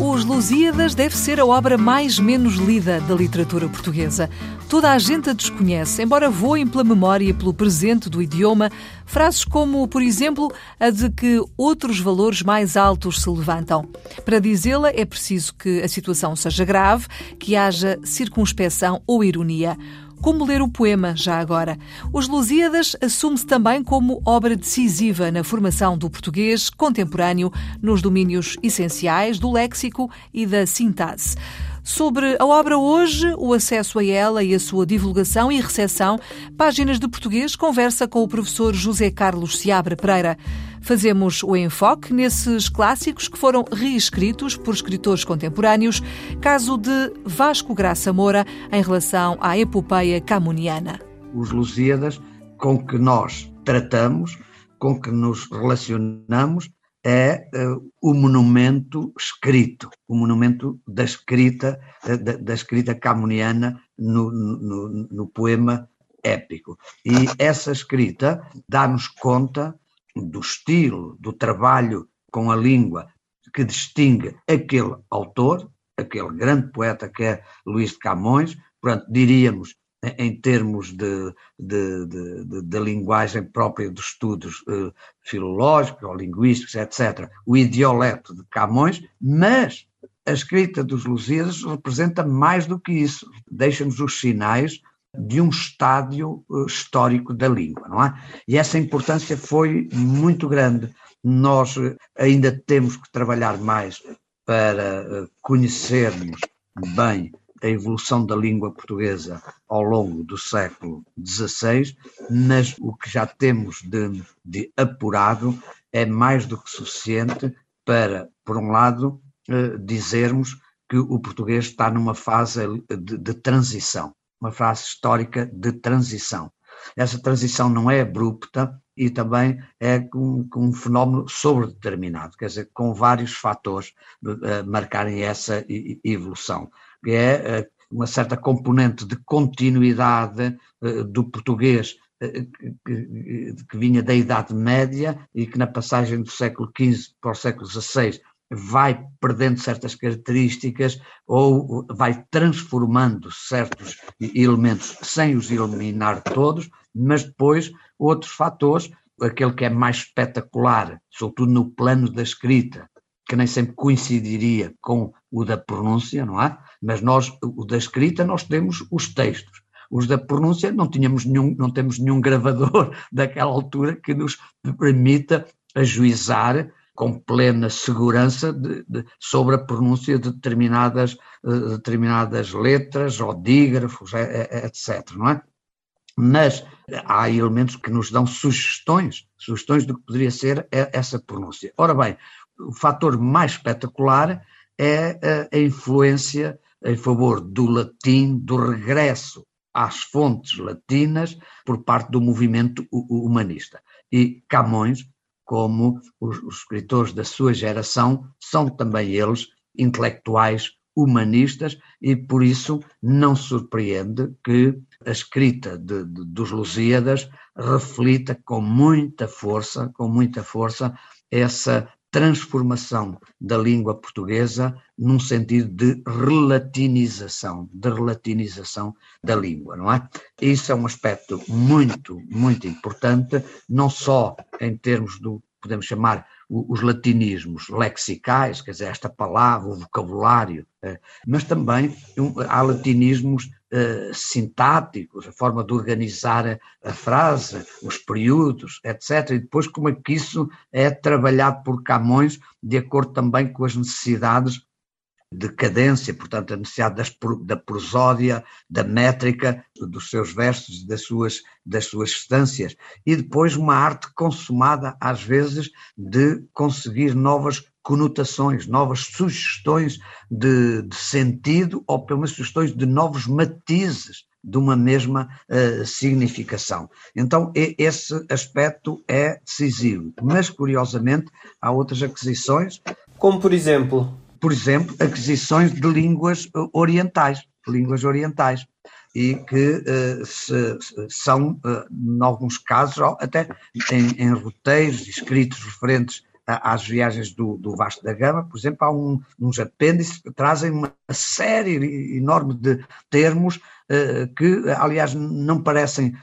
Os Lusíadas deve ser a obra mais menos lida da literatura portuguesa. Toda a gente a desconhece, embora voem pela memória e pelo presente do idioma frases como, por exemplo, a de que outros valores mais altos se levantam. Para dizê-la é preciso que a situação seja grave, que haja circunspeção ou ironia. Como ler o poema, já agora? Os Lusíadas assume-se também como obra decisiva na formação do português contemporâneo nos domínios essenciais do léxico e da sintase. Sobre a obra hoje, o acesso a ela e a sua divulgação e recepção, Páginas de Português conversa com o professor José Carlos Seabra Pereira. Fazemos o enfoque nesses clássicos que foram reescritos por escritores contemporâneos, caso de Vasco Graça Moura em relação à epopeia camuniana. Os Lusíadas com que nós tratamos, com que nos relacionamos, é uh, o monumento escrito, o monumento da escrita, da, da escrita camuniana no, no, no, poema épico. E essa escrita dá-nos conta do estilo, do trabalho com a língua que distingue aquele autor, aquele grande poeta que é Luís de Camões, portanto, diríamos em termos de, de, de, de, linguagem própria dos estudos eh, filológicos ou linguísticos, etc., o idioleto de Camões, mas a escrita dos Lusíadas representa mais do que isso, deixa-nos os sinais de um estádio eh, histórico da língua, não é? E essa importância foi muito grande. Nós eh, ainda temos que trabalhar mais para eh, conhecermos bem a evolução da língua portuguesa ao longo do século XVI, mas o que já temos de, de apurado é mais do que suficiente para, por um lado, dizermos que o português está numa fase de, de transição, uma fase histórica de transição. Essa transição não é abrupta e também é com um fenómeno sobredeterminado, quer dizer, com vários fatores uh, marcarem essa evolução que é eh, uma certa componente de continuidade eh, do português que, que, vinha da Idade Média e que na passagem do século XV para o século XVI vai perdendo certas características ou vai transformando certos elementos sem os eliminar todos, mas depois outros fatores, aquele que é mais espetacular, sobretudo no plano da escrita, que nem sempre coincidiria com o da pronúncia, não é? Mas nós, o da escrita, nós temos os textos. Os da pronúncia não tínhamos nenhum, não temos nenhum gravador daquela altura que nos permita ajuizar com plena segurança de, de, sobre a pronúncia de determinadas, uh, determinadas letras ou dígrafos, etc. Não é? Mas há elementos que nos dão sugestões, sugestões do que poderia ser essa pronúncia. Ora bem, o fator mais espetacular é a, influência em favor do latim, do regresso às fontes latinas por parte do movimento humanista. E Camões, como os, os escritores da sua geração, são também eles intelectuais humanistas e por isso não surpreende que a escrita de, de, dos Lusíadas reflita com muita força, com muita força essa transformação da língua portuguesa num sentido de relatinização, de relatinização da língua, não é? Isso é um aspecto muito, muito importante, não só em termos do, podemos chamar, os latinismos lexicais, quer dizer, esta palavra, o vocabulário, eh, mas também há latinismos uh, sintáticos, a forma de organizar a, frase, os períodos, etc. E depois como é que isso é trabalhado por Camões de acordo também com as necessidades de cadência, portanto, a necessidade das, da prosódia, da métrica dos seus versos, das suas, das suas estâncias, e depois uma arte consumada, às vezes, de conseguir novas conotações, novas sugestões de, de sentido ou pelo menos sugestões de novos matizes de uma mesma uh, significação. Então, esse aspecto é decisivo. Mas, curiosamente, há outras aquisições. Como, por exemplo? Por exemplo, aquisições de línguas eh, orientais. Línguas orientais e que uh, se, são, uh, em alguns casos, até em, em roteiros escritos referentes às viagens do, do Vasco da Gama, por exemplo, há um, uns apêndices que trazem uma série enorme de termos eh, que, aliás, não parecem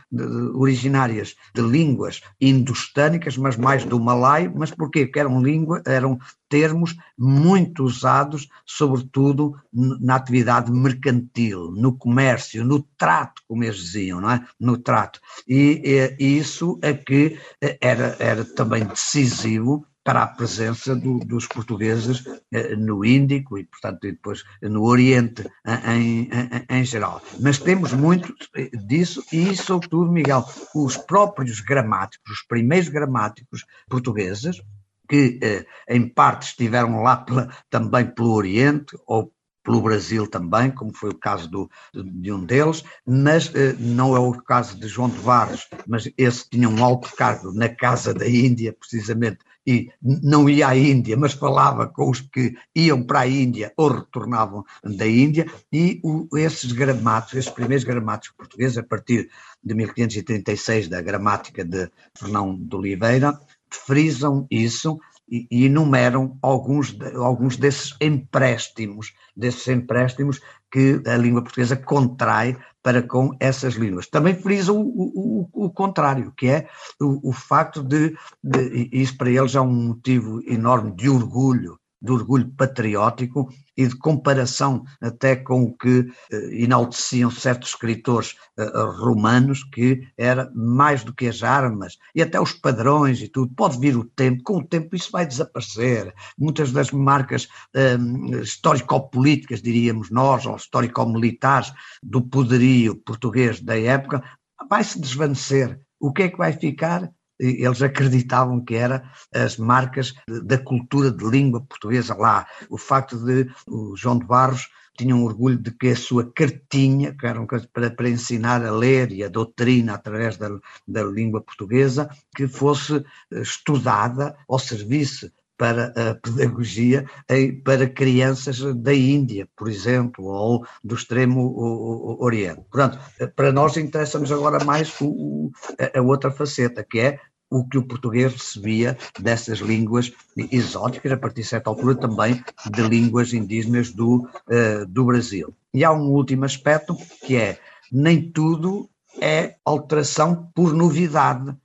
originárias de línguas indostânicas, mas mais do malai, mas porquê? Porque eram, língua, eram termos muito usados, sobretudo na atividade mercantil, no comércio, no trato, como eles diziam, não é? No trato. E, e isso é que eh, era, era também decisivo para a presença do, dos portugueses eh, no Índico e, portanto, depois no Oriente em, em, em, geral. Mas temos muito disso e, sobretudo, Miguel, os próprios gramáticos, os primeiros gramáticos portugueses, que eh, em parte estiveram lá pela, também pelo Oriente ou pelo Brasil também, como foi o caso do, de um deles, mas eh, não é o caso de João de Barros, mas esse tinha um alto cargo na Casa da Índia, precisamente, e não ia à Índia, mas falava com os que iam para a Índia ou retornavam da Índia, e o, esses gramáticos, esses primeiros gramáticos portugueses, a partir de 1536, da gramática de Fernão de Oliveira, frisam isso e, enumeram alguns, alguns desses empréstimos, desses empréstimos que a língua portuguesa contrai para com essas línguas. Também frisa o, o, o contrário, que é o, o facto de, de, isso para eles é um motivo enorme de orgulho, de orgulho patriótico e de comparação até com o que eh, enalteciam certos escritores eh, romanos, que era mais do que as armas e até os padrões e tudo. Pode vir o tempo, com o tempo isso vai desaparecer. Muitas das marcas eh, histórico-políticas, diríamos nós, ou histórico-militares do poderio português da época, vai se desvanecer. O que é que vai ficar? Eles acreditavam que era as marcas da cultura de língua portuguesa lá. O facto de o João de Barros tinha um orgulho de que a sua cartinha, que era para, para ensinar a ler e a doutrina através da, da língua portuguesa, que fosse estudada ou servisse para a pedagogia para crianças da Índia, por exemplo, ou do extremo Oriente. Portanto, para nós interessa-nos agora mais o, a outra faceta, que é o que o português recebia dessas línguas exóticas, a partir de certa altura também de línguas indígenas do, uh, do Brasil. E há um último aspecto que é nem tudo é alteração por novidade,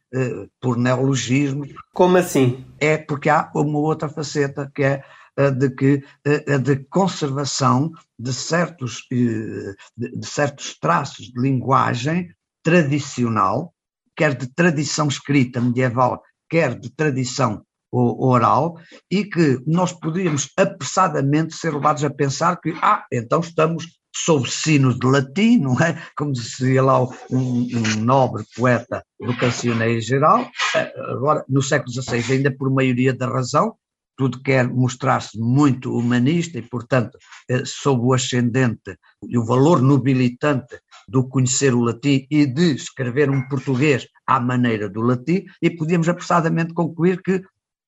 por neologismo. Como assim? É porque há uma outra faceta que é a de que a de conservação de certos, eh, de certos traços de linguagem tradicional quer de tradição escrita medieval, quer de tradição oral, e que nós poderíamos apressadamente ser levados a pensar que, ah, então estamos sob sino de latim, não é? Como dizia lá um, um nobre poeta do cancioneiro geral, eh, agora no século XVI, ainda por maioria da razão, tudo quer mostrar-se muito humanista e, portanto, eh, sob o ascendente e o valor nobilitante do conhecer o latim e de escrever um português à maneira do latim, e podíamos apressadamente concluir que,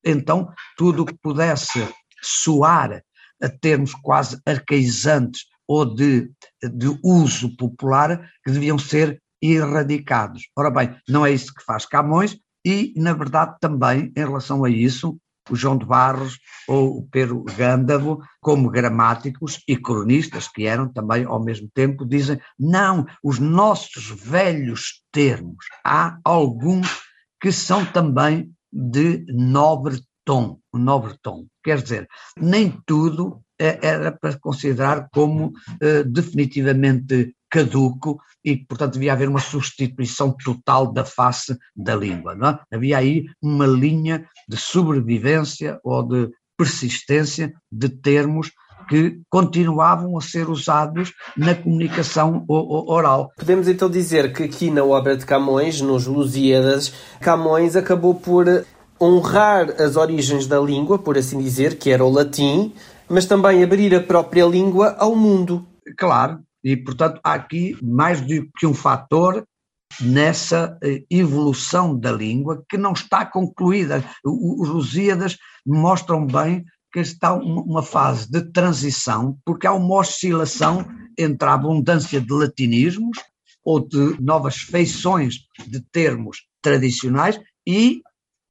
então, tudo o que pudesse soar a termos quase arcaizantes ou de, de uso popular, que deviam ser erradicados. Ora bem, não é isso que faz Camões, e, na verdade, também, em relação a isso, o João de Barros ou o Pedro Gândavo, como gramáticos e cronistas que eram também ao mesmo tempo, dizem: não, os nossos velhos termos, há alguns que são também de nobre tom, nobre tom. Quer dizer, nem tudo era para considerar como uh, definitivamente caduco e, portanto, devia haver uma substituição total da face da língua. Não é? Havia aí uma linha de sobrevivência ou de persistência de termos que continuavam a ser usados na comunicação oral. Podemos então dizer que aqui na obra de Camões, nos Lusíadas, Camões acabou por honrar as origens da língua, por assim dizer, que era o latim, mas também abrir a própria língua ao mundo. Claro, e portanto há aqui mais do que um fator nessa eh, evolução da língua que não está concluída. Os Lusíadas mostram bem que está uma fase de transição, porque há uma oscilação entre a abundância de latinismos ou de novas feições de termos tradicionais e,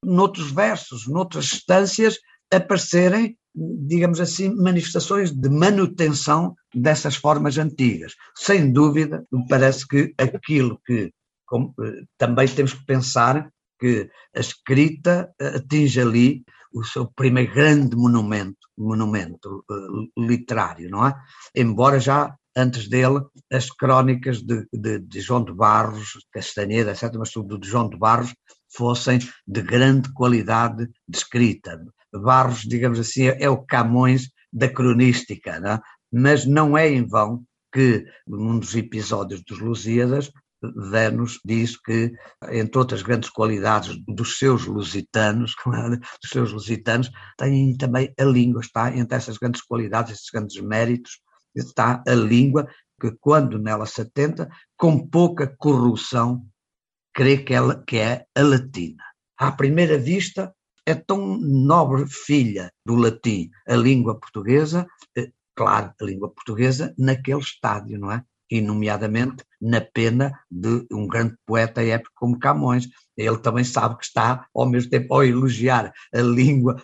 noutros versos, noutras instâncias, aparecerem, digamos assim, manifestações de manutenção dessas formas antigas. Sem dúvida, me parece que aquilo que como, eh, também temos que pensar que a escrita eh, atinge ali o seu primeiro grande monumento, monumento uh, literário, não é? Embora já antes dele as crónicas de, de, de João de Barros, Castaneda, etc., mas sobretudo de João de Barros, fossem de grande qualidade de escrita. Barros, digamos assim, é o Camões da cronística, não é? mas não é em vão que num dos episódios dos Lusíadas Vênus diz que, entre outras grandes qualidades dos seus lusitanos, claro, dos seus lusitanos, tem também a língua, está entre essas grandes qualidades, esses grandes méritos, está a língua, que quando nela se atenta, com pouca corrupção, crê que, ela, que é a latina. À primeira vista, é tão nobre filha do latim a língua portuguesa, eh, claro, a língua portuguesa naquele estádio, não é? e nomeadamente na pena de um grande poeta épico como Camões. Ele também sabe que está, ao mesmo tempo, ao elogiar a língua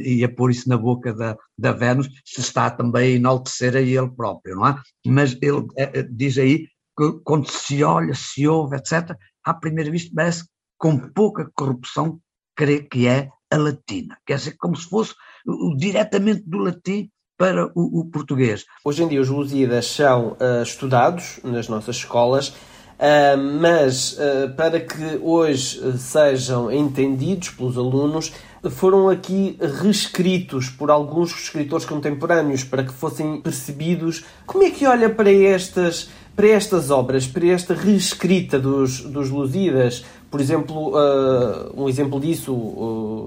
e a pôr isso na boca da, da Vênus, se está também a enaltecer a ele próprio, não é? Mas ele é, diz aí que quando se olha, se ouve, etc., à primeira vista parece com pouca corrupção crê que é a latina. Quer dizer, como se fosse diretamente do latim para o, o português. Hoje em dia os Lusíadas são uh, estudados nas nossas escolas, uh, mas uh, para que hoje sejam entendidos pelos alunos, foram aqui reescritos por alguns escritores contemporâneos para que fossem percebidos. Como é que olha para estas, para estas obras, para esta reescrita dos, dos Lusíadas? Por exemplo, um exemplo disso,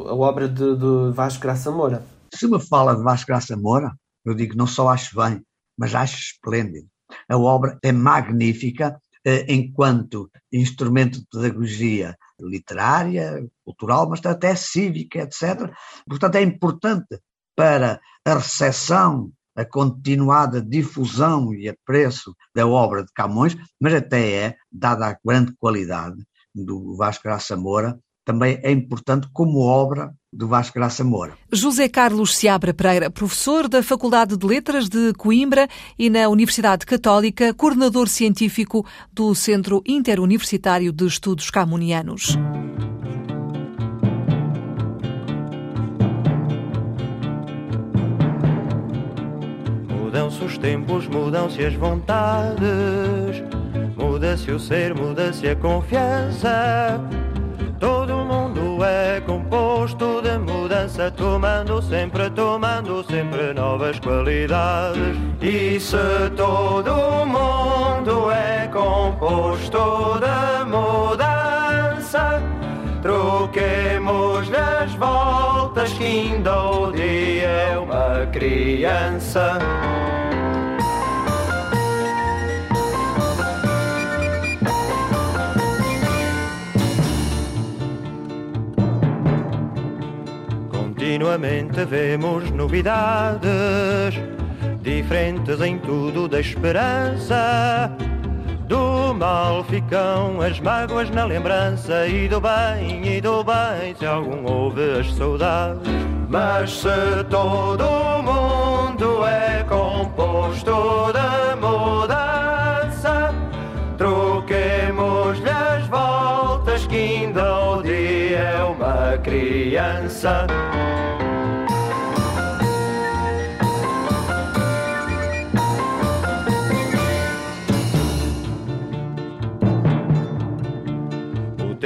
a obra de, de Vasco Graça Moura. Se me fala de Vasco Graça Moura, eu digo, não só acho bem, mas acho esplêndido. A obra é magnífica eh, enquanto instrumento de pedagogia literária, cultural, mas até cívica, etc. Portanto, é importante para a recepção, a continuada difusão e apreço da obra de Camões, mas até é, dada a grande qualidade do Vasco Graça Moura, também é importante como obra do Vasco Graça Moura. José Carlos Seabra Pereira, professor da Faculdade de Letras de Coimbra e na Universidade Católica, coordenador científico do Centro Interuniversitário de Estudos Camunianos. Mudam-se os tempos, mudam-se as vontades, muda-se o ser, muda-se a confiança Todo mundo é composto de mudança, tomando sempre, tomando sempre novas qualidades. E se todo mundo é composto de mudança, troquemos as voltas que ainda o dia é uma criança. Continuamente vemos novidades, diferentes em tudo da esperança. Do mal ficam as mágoas na lembrança, e do bem, e do bem, se algum houve as saudades. Mas se todo mundo é composto de mudança, troquemos-lhe as voltas que ainda o dia é uma criança.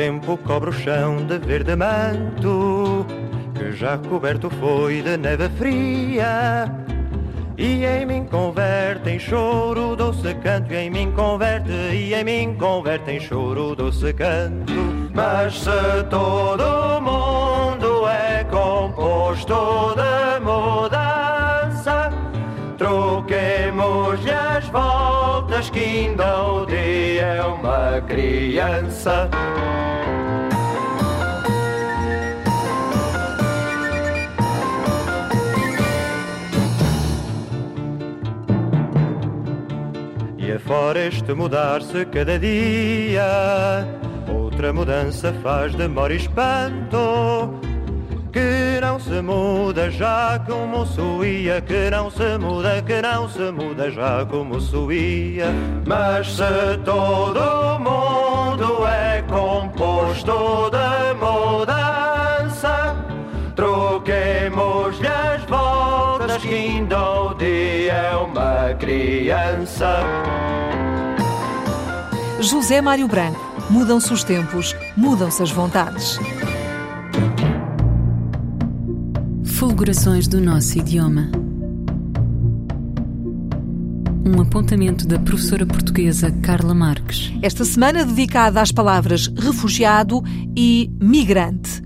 Tempo cobre o chão de verde manto, que já coberto foi de neve fria. E em mim converte em choro doce canto, e em mim converte, e em mim converte em choro doce canto. Mas se todo mundo composto de mudança. Troquemos-lhe as voltas que ainda o dia é uma criança. E afora este mudar-se cada dia, outra mudança faz demora e espanto. Que não se muda já como suía, que não se muda, que não se muda já como suía. Mas se todo mundo é composto de mudança, troquemos-lhe as voltas que ainda o dia é uma criança. José Mário Branco. Mudam-se os tempos, mudam-se as vontades. Fulgurações do nosso idioma. Um apontamento da professora portuguesa Carla Marques. Esta semana dedicada às palavras refugiado e migrante.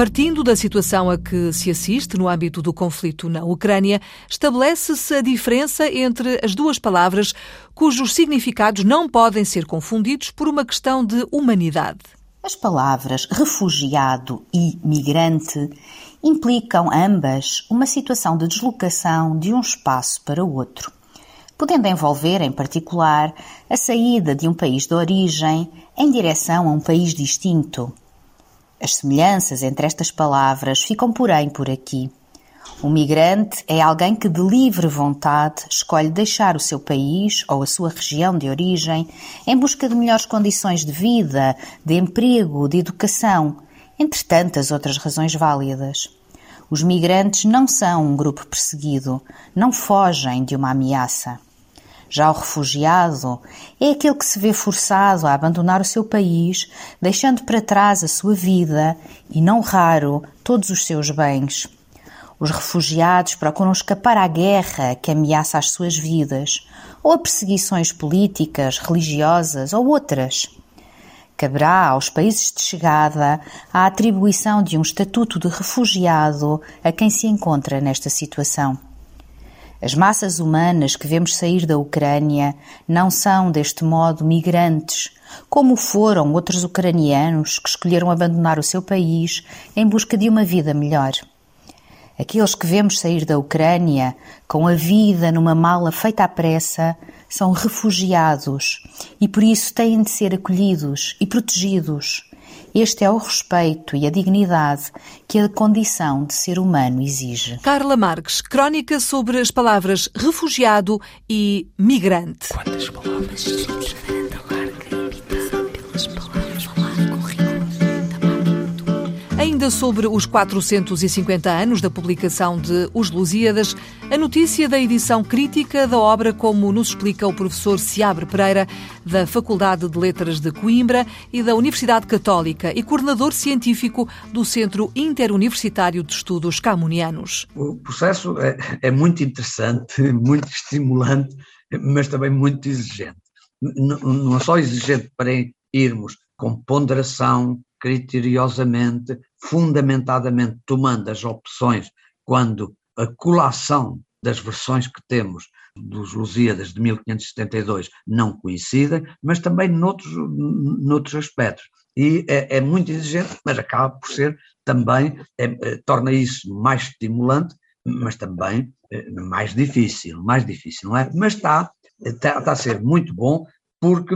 Partindo da situação a que se assiste no âmbito do conflito na Ucrânia, estabelece-se a diferença entre as duas palavras cujos significados não podem ser confundidos por uma questão de humanidade. As palavras refugiado e migrante implicam ambas uma situação de deslocação de um espaço para o outro, podendo envolver, em particular, a saída de um país de origem em direção a um país distinto. As semelhanças entre estas palavras ficam, porém, por aqui. Um migrante é alguém que, de livre vontade, escolhe deixar o seu país ou a sua região de origem em busca de melhores condições de vida, de emprego, de educação, entre tantas outras razões válidas. Os migrantes não são um grupo perseguido, não fogem de uma ameaça. Já o refugiado é aquele que se vê forçado a abandonar o seu país, deixando para trás a sua vida e, não raro, todos os seus bens. Os refugiados procuram escapar à guerra que ameaça as suas vidas, ou a perseguições políticas, religiosas ou outras. Caberá aos países de chegada a atribuição de um estatuto de refugiado a quem se encontra nesta situação. As massas humanas que vemos sair da Ucrânia não são, deste modo, migrantes, como foram outros ucranianos que escolheram abandonar o seu país em busca de uma vida melhor. Aqueles que vemos sair da Ucrânia com a vida numa mala feita à pressa são refugiados e por isso têm de ser acolhidos e protegidos. Este é o respeito e a dignidade que a condição de ser humano exige. Carla Marques, crónica sobre as palavras refugiado e migrante. Quantas palavras? Ainda sobre os 450 anos da publicação de Os Lusíadas, a notícia da edição crítica da obra, como nos explica o professor Seabre Pereira, da Faculdade de Letras de Coimbra e da Universidade Católica e coordenador científico do Centro Interuniversitário de Estudos Camunianos. O processo é, é muito interessante, muito estimulante, mas também muito exigente. Não, não é só exigente para irmos com ponderação, criteriosamente, fundamentadamente tomando as opções quando a colação das versões que temos dos Lusíadas de 1572 não coincidem, mas também noutros, noutros aspectos. E é, é muito exigente, mas acaba por ser também, é, é, torna isso mais estimulante, mas também é, mais difícil, mais difícil, não é? Mas está, está, está a ser muito bom, porque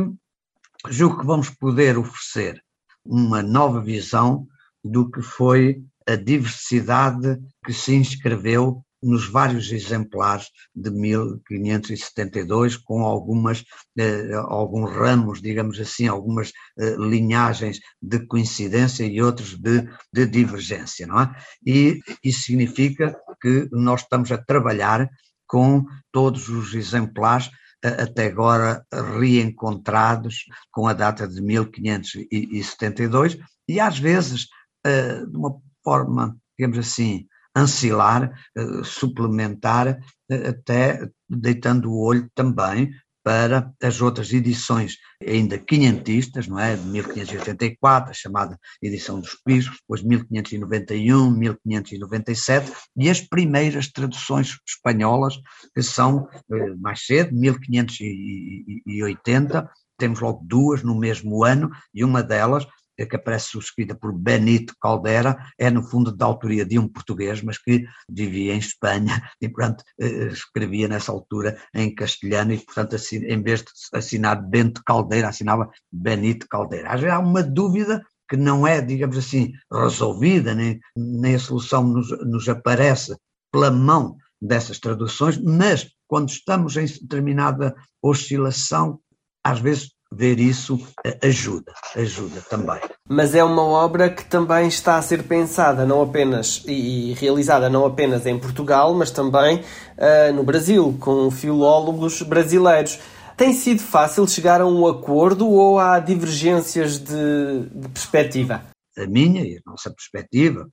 julgo que vamos poder oferecer uma nova visão do que foi a diversidade que se inscreveu nos vários exemplares de 1572, com algumas, eh, alguns ramos, digamos assim, algumas eh, linhagens de coincidência e outros de, de divergência, não é? E isso significa que nós estamos a trabalhar com todos os exemplares até agora reencontrados com a data de 1572 e às vezes eh, de uma forma, digamos assim, ancilar, eh, suplementar, eh, até deitando o olho também para as outras edições ainda quinhentistas, não é? De 1584, a chamada edição dos bispos, depois 1591, 1597, e as primeiras traduções espanholas, que são eh, mais cedo, 1580, temos logo duas no mesmo ano, e uma delas que aparece subscrita por Benito Caldera, é no fundo da autoria de um português, mas que vivia em Espanha e, portanto, eh, escrevia nessa altura em castelhano e, portanto, em vez de assinar Bento Caldeira, assinava Benito Caldeira. Já há uma dúvida que não é, digamos assim, resolvida, nem, nem a solução nos, nos aparece pela mão dessas traduções, mas quando estamos em determinada oscilação, às vezes ver isso eh, ajuda, ajuda também. Mas é uma obra que também está a ser pensada não apenas e realizada não apenas em Portugal, mas também uh, no Brasil, com filólogos brasileiros. Tem sido fácil chegar a um acordo ou há divergências de, de perspectiva? A minha e a nossa perspectiva,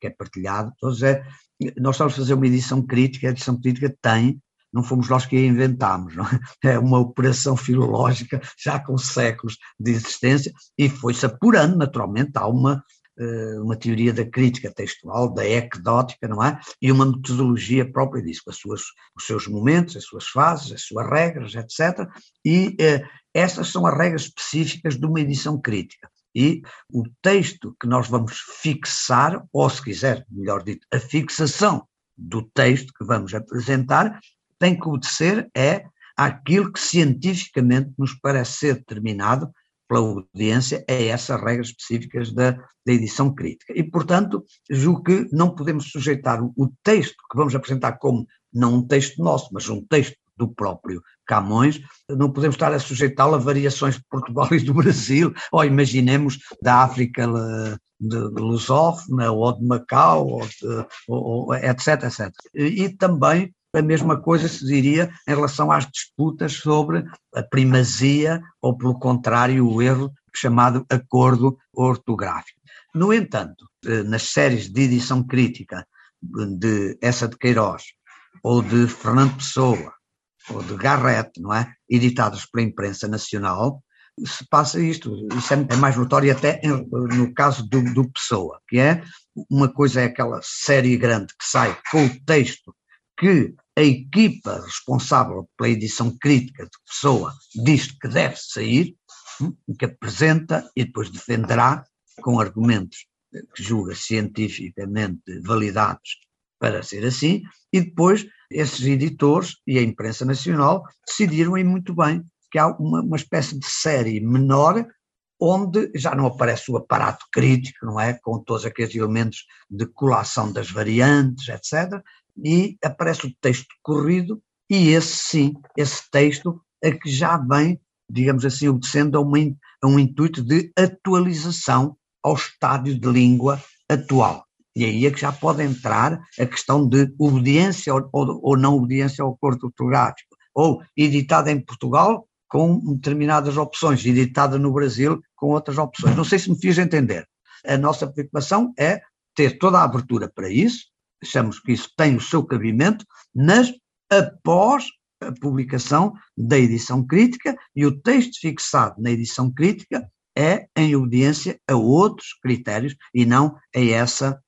que é partilhado, todos é, nós estamos a fazer uma edição crítica, a edição crítica tem não fomos nós que a inventámos, é? é uma operação filológica já com séculos de existência e foi-se apurando, naturalmente, há uma, eh, uma teoria da crítica textual, da ecdótica, não é? E uma metodologia própria disso, com as suas, os seus momentos, as suas fases, as suas regras, etc. E eh, essas são as regras específicas de uma edição crítica. E o texto que nós vamos fixar, ou se quiser, melhor dito, a fixação do texto que vamos apresentar, tem que obedecer é àquilo que cientificamente nos parece ser determinado pela audiência, é essas regras específicas da, da edição crítica. E, portanto, julgo que não podemos sujeitar o, texto que vamos apresentar como não um texto nosso, mas um texto do próprio Camões, não podemos estar a sujeitá-lo a variações de Portugal e do Brasil, ou imaginemos da África de, lusófona, ou de Macau, ou de, ou, etc, etc. E também a mesma coisa se diria em relação às disputas sobre a primazia ou, pelo contrário, o erro chamado acordo ortográfico. No entanto, eh, nas séries de edição crítica de essa de Queiroz, ou de Fernando Pessoa, ou de Garrett, não é? Editadas pela imprensa nacional, se passa isto. Isso é, é mais notório até no caso do, do Pessoa, que é uma coisa é aquela série grande que sai com o texto que a equipa responsável pela edição crítica de Pessoa diz que deve sair, hum, que apresenta e depois defenderá com argumentos que julga cientificamente validados para ser assim, e depois esses editores e a imprensa nacional decidiram aí muito bem que há uma, uma espécie de série menor onde já não aparece o aparato crítico, não é? Com todos aqueles elementos de colação das variantes, etc e aparece o texto corrido, e esse sim, esse texto é que já vem, digamos assim, obedecendo a, uma, a um intuito de atualização ao estádio de língua atual. E aí é que já pode entrar a questão de obediência ou, ou não obediência ao acordo ortográfico, ou editada em Portugal com determinadas opções, editada no Brasil com outras opções. Não sei se me fiz entender. A nossa preocupação é ter toda a abertura para isso, achamos que isso tem o seu cabimento, mas após a publicação da edição crítica e o texto fixado na edição crítica é em obediência a outros critérios e não a essa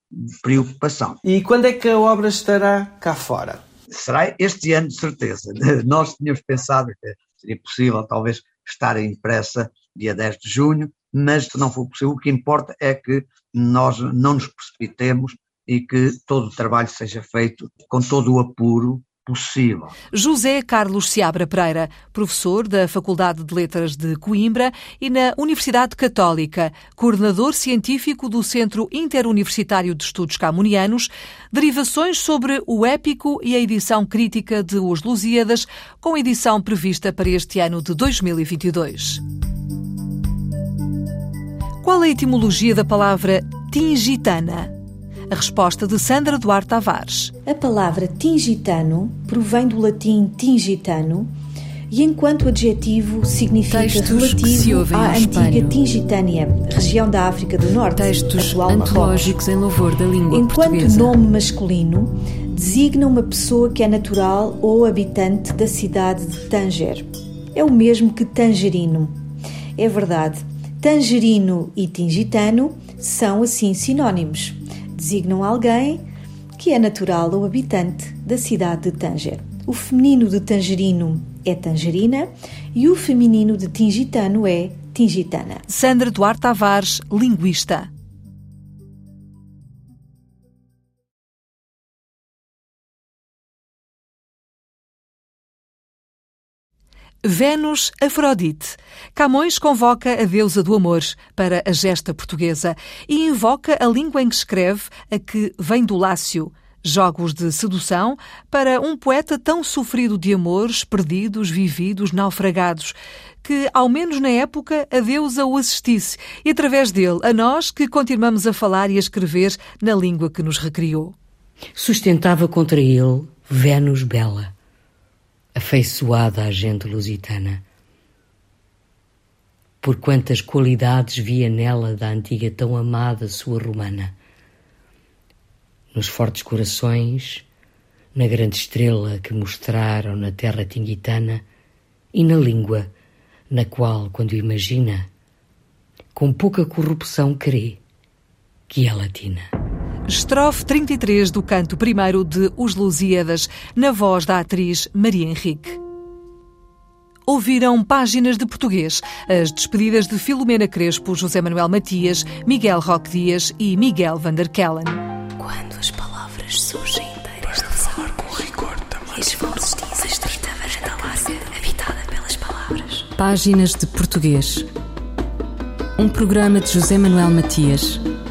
preocupação. E quando é que a obra estará cá fora? Será este ano, de certeza. Nós tínhamos pensado que seria possível, talvez, estar impressa dia 10 de junho, mas se não for possível, o que importa é que nós não nos precipitemos e que todo o trabalho seja feito com todo o apuro possível. José Carlos Seabra Pereira, professor da Faculdade de Letras de Coimbra e na Universidade Católica, coordenador científico do Centro Interuniversitário de Estudos Camunianos, derivações sobre o épico e a edição crítica de Os Lusíadas, com edição prevista para este ano de 2022. Qual a etimologia da palavra tingitana? A resposta de Sandra Duarte Tavares. A palavra tingitano provém do latim tingitano e, enquanto adjetivo, significa Textos relativo à antiga Tingitânia, região da África do Norte, Textos atual antológicos em louvor da língua Enquanto portuguesa. nome masculino, designa uma pessoa que é natural ou habitante da cidade de Tanger. é o mesmo que tangerino. É verdade, tangerino e tingitano são assim sinónimos. Designam alguém que é natural ou habitante da cidade de Tanger. O feminino de tangerino é tangerina e o feminino de tingitano é tingitana. Sandra Duarte Tavares, linguista. Vênus Afrodite. Camões convoca a deusa do amor para a gesta portuguesa e invoca a língua em que escreve, a que vem do Lácio. Jogos de sedução para um poeta tão sofrido de amores perdidos, vividos, naufragados, que, ao menos na época, a deusa o assistisse e, através dele, a nós que continuamos a falar e a escrever na língua que nos recriou. Sustentava contra ele Vênus bela afeiçoada à gente lusitana. Por quantas qualidades via nela da antiga tão amada sua romana. Nos fortes corações, na grande estrela que mostraram na terra tinguitana e na língua, na qual, quando imagina, com pouca corrupção crê que é latina. Estrofe 33 do canto primeiro de Os Lusíadas, na voz da atriz Maria Henrique. Ouviram páginas de português, as despedidas de Filomena Crespo, José Manuel Matias, Miguel Roque Dias e Miguel Vanderkellen. Quando as palavras surgem inteiras de falar com rigor também. Esforços dizem estreita varanda larga, habitada pelas palavras. Páginas de português. Um programa de José Manuel Matias